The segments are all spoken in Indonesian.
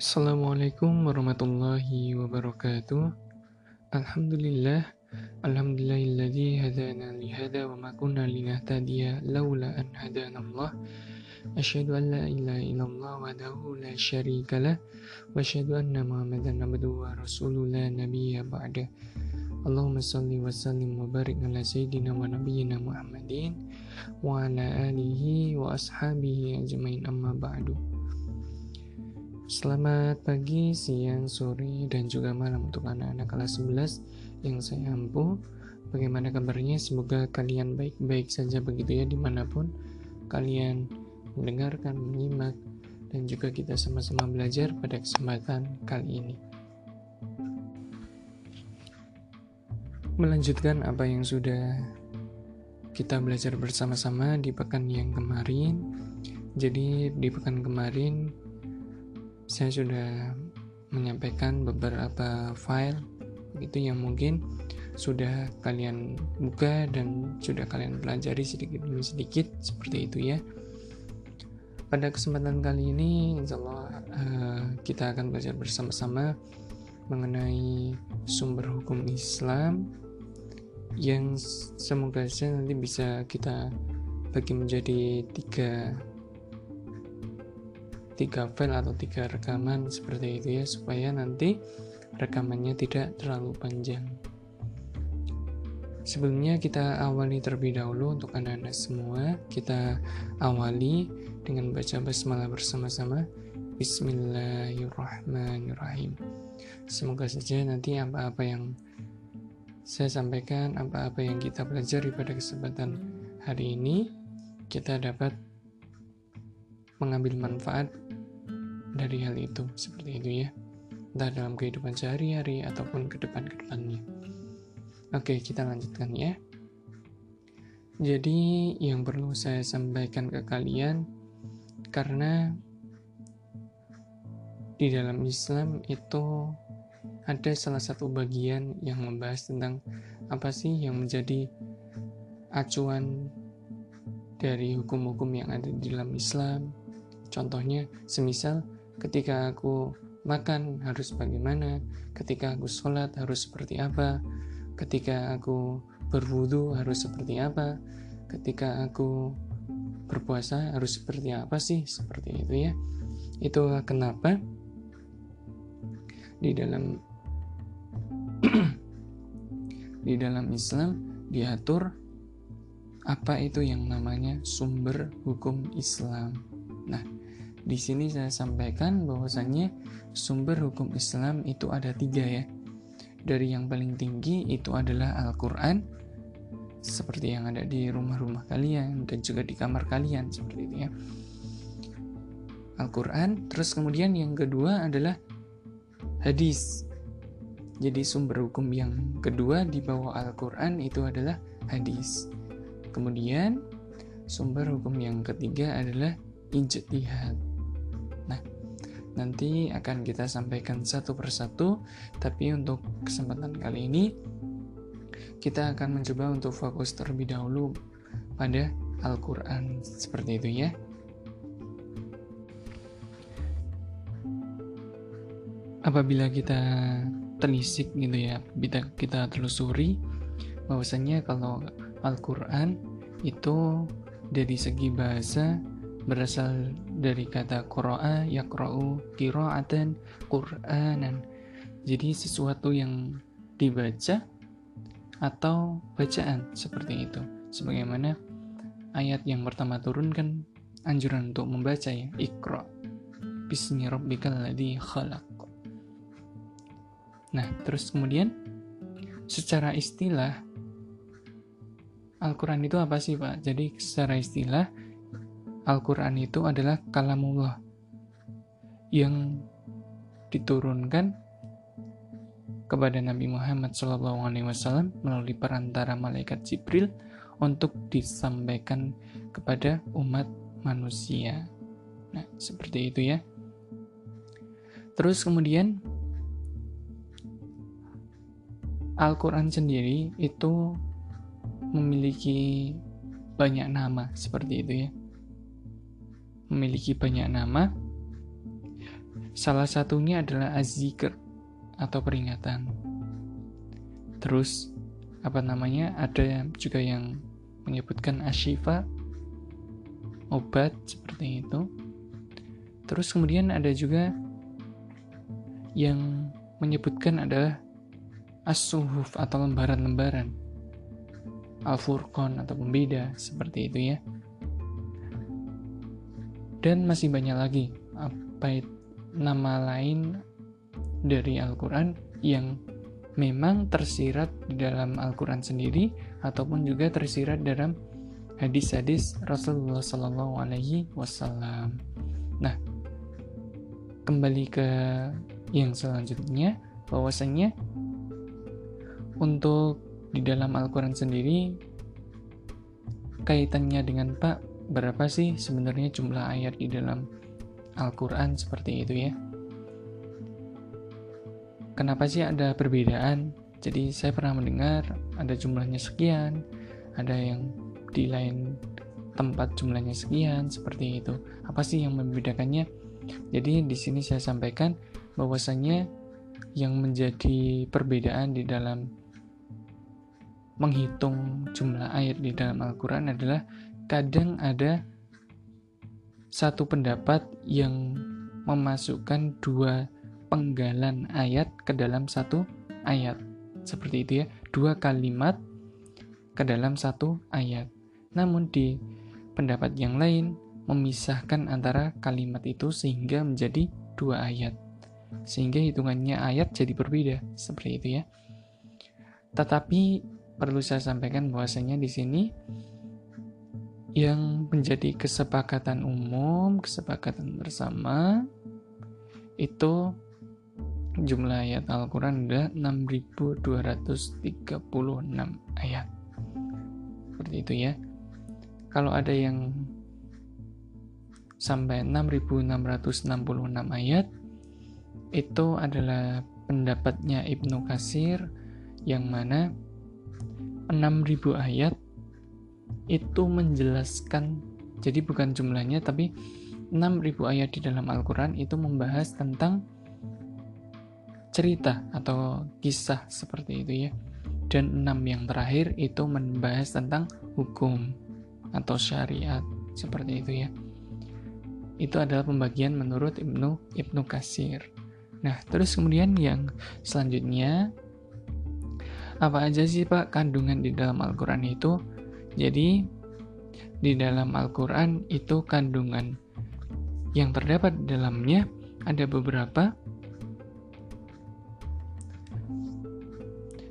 Assalamualaikum warahmatullahi wabarakatuh. Alhamdulillah, alhamdulillahilladzi hadana li hada wa ma kunna linahtadiya laula an hadana Allah. Asyhadu an la ilaha illallah wahdahu la syarika lah wa asyhadu anna Muhammadan abduhu wa rasuluhu la nabiyya ba'da. Allahumma salli wa sallim wa barik ala sayyidina wa nabiyyina Muhammadin wa ala alihi wa ashabihi ajmain amma ba'du. Selamat pagi, siang, sore, dan juga malam untuk anak-anak kelas 11 yang saya ampu. Bagaimana kabarnya? Semoga kalian baik-baik saja begitu ya di mana pun kalian mendengarkan, menyimak, dan juga kita sama-sama belajar pada kesempatan kali ini. Melanjutkan apa yang sudah kita belajar bersama-sama di pekan yang kemarin. Jadi di pekan kemarin saya sudah menyampaikan beberapa file itu yang mungkin sudah kalian buka dan sudah kalian pelajari sedikit demi sedikit seperti itu ya. Pada kesempatan kali ini, insya Allah uh, kita akan belajar bersama-sama mengenai sumber hukum Islam yang semoga saja nanti bisa kita bagi menjadi tiga tiga file atau tiga rekaman seperti itu ya supaya nanti rekamannya tidak terlalu panjang. Sebelumnya kita awali terlebih dahulu untuk anak-anak semua. Kita awali dengan baca basmalah bersama-sama. Bismillahirrahmanirrahim. Semoga saja nanti apa-apa yang saya sampaikan apa-apa yang kita pelajari pada kesempatan hari ini kita dapat mengambil manfaat dari hal itu seperti itu ya. Entah dalam kehidupan sehari-hari ataupun ke depan-kedepannya oke kita lanjutkan ya. Jadi yang perlu saya sampaikan ke kalian karena di dalam Islam itu ada salah satu bagian yang membahas tentang apa sih yang menjadi acuan dari hukum-hukum yang ada di dalam Islam Contohnya, semisal ketika aku makan harus bagaimana, ketika aku sholat harus seperti apa, ketika aku berwudu harus seperti apa, ketika aku berpuasa harus seperti apa sih, seperti itu ya. Itu kenapa di dalam di dalam Islam diatur apa itu yang namanya sumber hukum Islam. Di sini saya sampaikan bahwasannya sumber hukum Islam itu ada tiga ya. Dari yang paling tinggi itu adalah Al-Quran, seperti yang ada di rumah-rumah kalian dan juga di kamar kalian seperti itu ya. Al-Quran, terus kemudian yang kedua adalah hadis. Jadi sumber hukum yang kedua di bawah Al-Quran itu adalah hadis. Kemudian sumber hukum yang ketiga adalah ijtihad. Nanti akan kita sampaikan satu persatu, tapi untuk kesempatan kali ini kita akan mencoba untuk fokus terlebih dahulu pada Al-Quran seperti itu ya. Apabila kita telisik gitu ya, kita, kita telusuri bahwasanya kalau Al-Quran itu dari segi bahasa berasal dari kata qira'a yaqra'u qira'atan qur'anan. Jadi sesuatu yang dibaca atau bacaan seperti itu. Sebagaimana ayat yang pertama turun kan anjuran untuk membaca ya, Iqra. Bismi rabbikal ladzi khalaq. Nah, terus kemudian secara istilah Al-Quran itu apa sih Pak? Jadi secara istilah Al-Quran itu adalah kalamullah yang diturunkan kepada Nabi Muhammad SAW melalui perantara malaikat Jibril untuk disampaikan kepada umat manusia. Nah, seperti itu ya. Terus kemudian Al-Quran sendiri itu memiliki banyak nama seperti itu ya memiliki banyak nama Salah satunya adalah azikr atau peringatan. Terus apa namanya? Ada juga yang menyebutkan asyifa obat seperti itu. Terus kemudian ada juga yang menyebutkan adalah as-suhuf atau lembaran-lembaran. Al-Furqan atau pembeda seperti itu ya. Dan masih banyak lagi apa nama lain dari Al-Quran yang memang tersirat di dalam Al-Quran sendiri ataupun juga tersirat dalam hadis-hadis Rasulullah Sallallahu Alaihi Wasallam. Nah, kembali ke yang selanjutnya, bahwasanya untuk di dalam Al-Quran sendiri kaitannya dengan Pak berapa sih sebenarnya jumlah ayat di dalam Al-Quran seperti itu ya kenapa sih ada perbedaan? Jadi saya pernah mendengar ada jumlahnya sekian, ada yang di lain tempat jumlahnya sekian, seperti itu. Apa sih yang membedakannya? Jadi di sini saya sampaikan bahwasanya yang menjadi perbedaan di dalam menghitung jumlah ayat di dalam Al-Quran adalah kadang ada satu pendapat yang memasukkan dua penggalan ayat ke dalam satu ayat. Seperti itu ya, dua kalimat ke dalam satu ayat. Namun di pendapat yang lain memisahkan antara kalimat itu sehingga menjadi dua ayat. Sehingga hitungannya ayat jadi berbeda, seperti itu ya. Tetapi perlu saya sampaikan bahwasanya di sini yang menjadi kesepakatan umum, kesepakatan bersama itu jumlah ayat Al-Quran ada 6236 ayat. Seperti itu ya. Kalau ada yang sampai 6666 ayat itu adalah pendapatnya Ibnu Kasir yang mana 6000 ayat itu menjelaskan jadi bukan jumlahnya tapi 6000 ayat di dalam Al-Quran itu membahas tentang cerita atau kisah seperti itu ya. Dan enam yang terakhir itu membahas tentang hukum atau syariat seperti itu ya. Itu adalah pembagian menurut Ibnu Ibnu Kasir. Nah, terus kemudian yang selanjutnya apa aja sih Pak kandungan di dalam Al-Qur'an itu? Jadi di dalam Al-Qur'an itu kandungan yang terdapat di dalamnya ada beberapa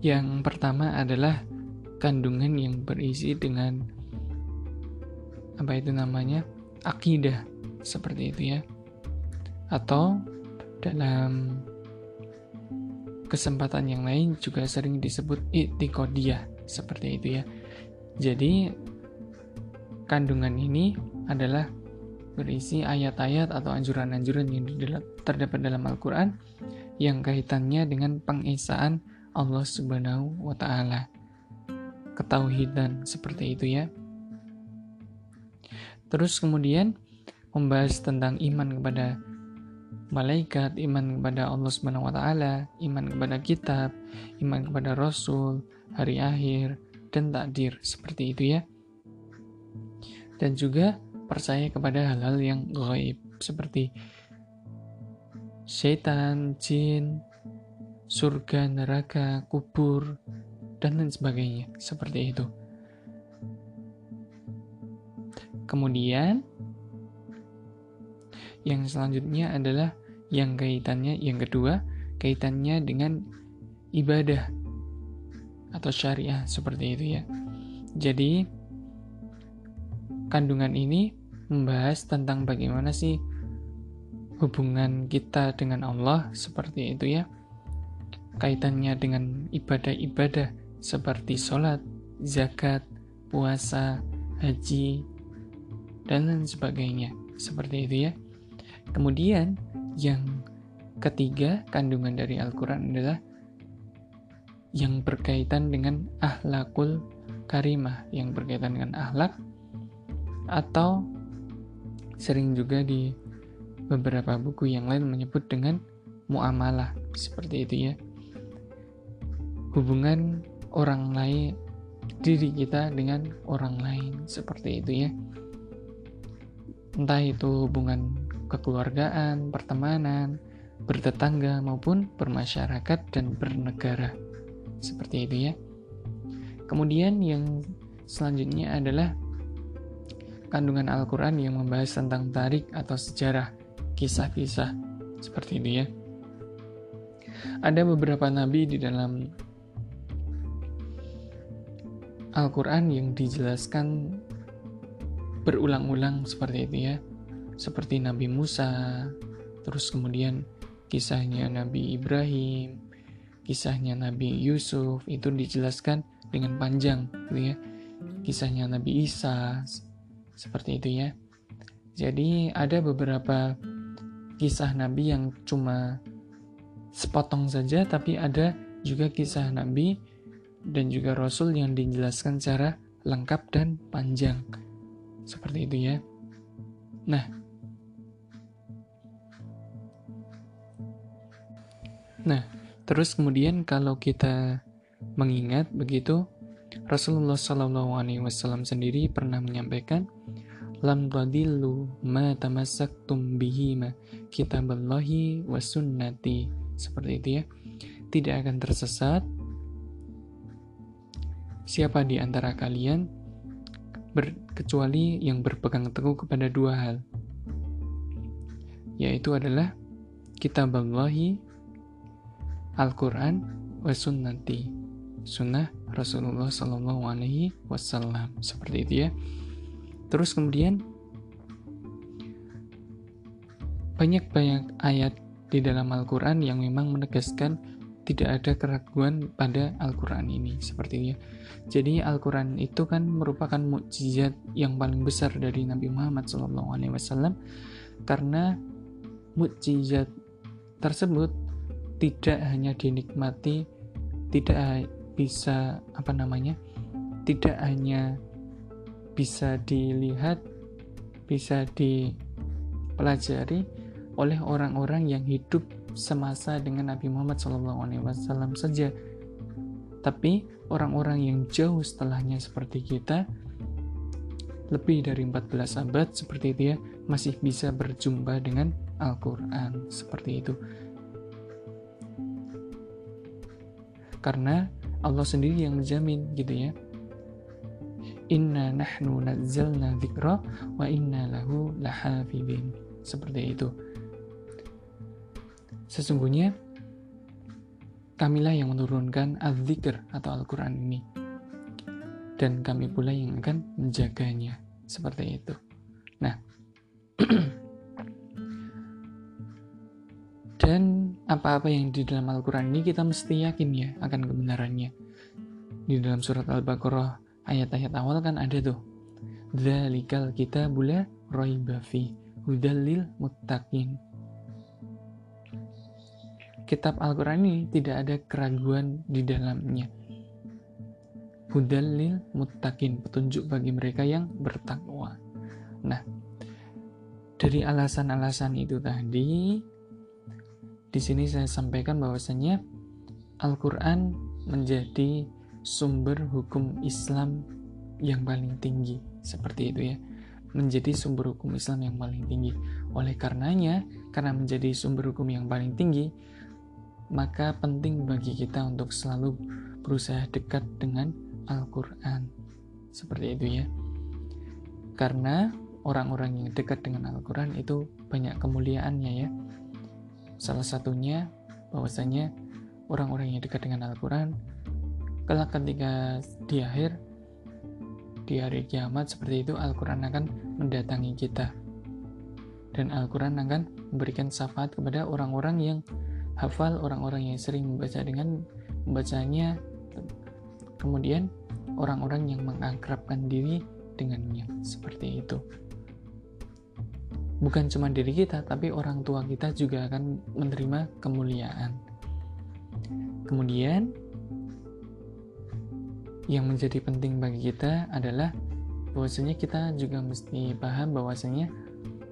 Yang pertama adalah kandungan yang berisi dengan apa itu namanya? akidah seperti itu ya. Atau dalam kesempatan yang lain juga sering disebut i'tiqadiyah seperti itu ya. Jadi kandungan ini adalah berisi ayat-ayat atau anjuran-anjuran yang terdapat dalam Al-Quran yang kaitannya dengan pengesaan Allah Subhanahu wa taala. Ketauhidan seperti itu ya. Terus kemudian membahas tentang iman kepada malaikat, iman kepada Allah Subhanahu wa taala, iman kepada kitab, iman kepada rasul, hari akhir dan takdir seperti itu ya. Dan juga percaya kepada hal-hal yang gaib seperti setan, jin, surga, neraka, kubur, dan lain sebagainya. Seperti itu. Kemudian, yang selanjutnya adalah yang kaitannya, yang kedua, kaitannya dengan ibadah atau syariah seperti itu ya. Jadi, kandungan ini membahas tentang bagaimana sih hubungan kita dengan Allah seperti itu ya kaitannya dengan ibadah-ibadah seperti sholat, zakat, puasa, haji, dan lain sebagainya. Seperti itu ya. Kemudian yang ketiga kandungan dari Al-Quran adalah yang berkaitan dengan ahlakul karimah, yang berkaitan dengan ahlak atau sering juga di beberapa buku yang lain menyebut dengan muamalah seperti itu ya. Hubungan orang lain diri kita dengan orang lain seperti itu ya. Entah itu hubungan kekeluargaan, pertemanan, bertetangga maupun bermasyarakat dan bernegara seperti itu ya. Kemudian yang selanjutnya adalah kandungan Al-Quran yang membahas tentang tarik atau sejarah kisah-kisah seperti itu ya. Ada beberapa nabi di dalam Al-Quran yang dijelaskan berulang-ulang seperti itu ya. Seperti Nabi Musa terus kemudian kisahnya Nabi Ibrahim kisahnya Nabi Yusuf itu dijelaskan dengan panjang gitu ya kisahnya Nabi Isa seperti itu ya jadi ada beberapa kisah Nabi yang cuma sepotong saja tapi ada juga kisah Nabi dan juga Rasul yang dijelaskan secara lengkap dan panjang. Seperti itu ya. Nah, nah terus kemudian kalau kita mengingat begitu, Rasulullah Shallallahu Alaihi Wasallam sendiri pernah menyampaikan, lam tadillu ma tamassaktum bihi ma kitaballahi wa sunnati. Seperti itu ya. Tidak akan tersesat siapa di antara kalian ber, kecuali yang berpegang teguh kepada dua hal yaitu adalah kitab Allahi Al-Quran wa sunnati. Sunnah Rasulullah Sallallahu Alaihi Wasallam. Seperti itu ya. Terus kemudian banyak-banyak ayat di dalam Al-Quran yang memang menegaskan tidak ada keraguan pada Al-Quran ini. Seperti ini. Jadi Al-Quran itu kan merupakan mukjizat yang paling besar dari Nabi Muhammad SAW karena mukjizat tersebut tidak hanya dinikmati, tidak bisa apa namanya, tidak hanya bisa dilihat, bisa dipelajari oleh orang-orang yang hidup semasa dengan Nabi Muhammad SAW saja, tapi orang-orang yang jauh setelahnya seperti kita, lebih dari 14 abad seperti ya, masih bisa berjumpa dengan Al-Quran seperti itu. Karena Allah sendiri yang menjamin gitu ya. Inna nahnu nazzalna dzikra wa inna lahu lahafidin. Seperti itu. Sesungguhnya kamilah yang menurunkan al-zikr atau Al-Quran ini. Dan kami pula yang akan menjaganya. Seperti itu. Nah, dan apa-apa yang di dalam Al-Quran ini kita mesti yakin ya akan kebenarannya. Di dalam surat Al-Baqarah ayat-ayat awal kan ada tuh. Dzalikal kita bula roibafi hudalil muttaqin kitab Al-Quran ini tidak ada keraguan di dalamnya. Hudalil muttaqin, petunjuk bagi mereka yang bertakwa. Nah, dari alasan-alasan itu tadi, di sini saya sampaikan bahwasanya Al-Quran menjadi sumber hukum Islam yang paling tinggi, seperti itu ya menjadi sumber hukum Islam yang paling tinggi. Oleh karenanya, karena menjadi sumber hukum yang paling tinggi, maka penting bagi kita untuk selalu berusaha dekat dengan Al-Quran. Seperti itu ya. Karena orang-orang yang dekat dengan Al-Quran itu banyak kemuliaannya ya. Salah satunya bahwasanya orang-orang yang dekat dengan Al-Quran kelak ketika di akhir di hari kiamat seperti itu Al-Quran akan mendatangi kita. Dan Al-Quran akan memberikan syafaat kepada orang-orang yang hafal orang-orang yang sering membaca dengan membacanya. Kemudian orang-orang yang mengakrabkan diri dengannya seperti itu bukan cuma diri kita tapi orang tua kita juga akan menerima kemuliaan. Kemudian yang menjadi penting bagi kita adalah bahwasanya kita juga mesti paham bahwasanya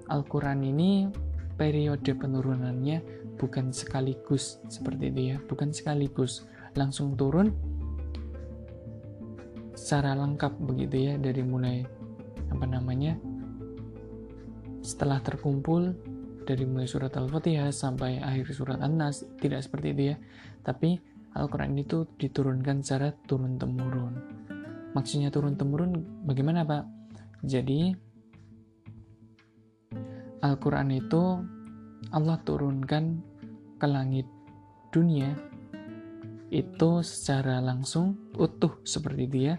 Al-Quran ini periode penurunannya bukan sekaligus seperti itu ya, bukan sekaligus. Langsung turun secara lengkap begitu ya dari mulai apa namanya setelah terkumpul dari mulai surat Al-Fatihah sampai akhir surat An-Nas tidak seperti itu ya tapi Al-Quran itu diturunkan secara turun-temurun maksudnya turun-temurun bagaimana Pak? jadi Al-Quran itu Allah turunkan ke langit dunia itu secara langsung utuh seperti itu ya.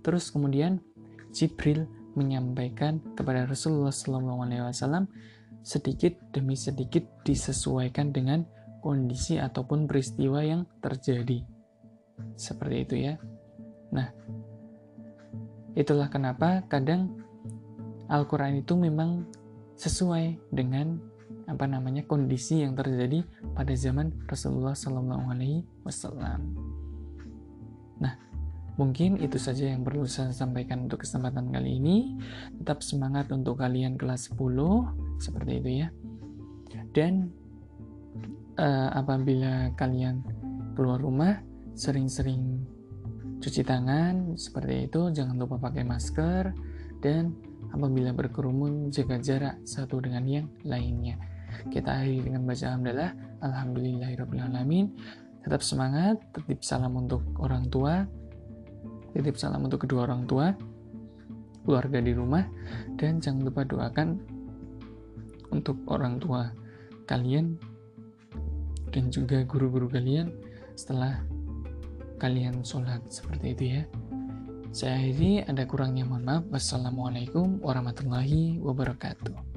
Terus kemudian Jibril menyampaikan kepada Rasulullah SAW sedikit demi sedikit disesuaikan dengan kondisi ataupun peristiwa yang terjadi. Seperti itu ya. Nah, itulah kenapa kadang Al-Quran itu memang sesuai dengan apa namanya kondisi yang terjadi pada zaman Rasulullah Wasallam. Nah, mungkin itu saja yang perlu saya sampaikan untuk kesempatan kali ini. Tetap semangat untuk kalian kelas 10 seperti itu ya. Dan uh, apabila kalian keluar rumah sering-sering cuci tangan seperti itu, jangan lupa pakai masker dan apabila berkerumun jaga jarak satu dengan yang lainnya. Kita akhiri dengan baca alhamdulillah, alhamdulillahirobbilalamin. Tetap semangat, titip salam untuk orang tua, titip salam untuk kedua orang tua, keluarga di rumah, dan jangan lupa doakan untuk orang tua kalian dan juga guru-guru kalian setelah kalian sholat seperti itu ya. Saya akhiri, ada kurangnya mohon maaf. Wassalamualaikum warahmatullahi wabarakatuh.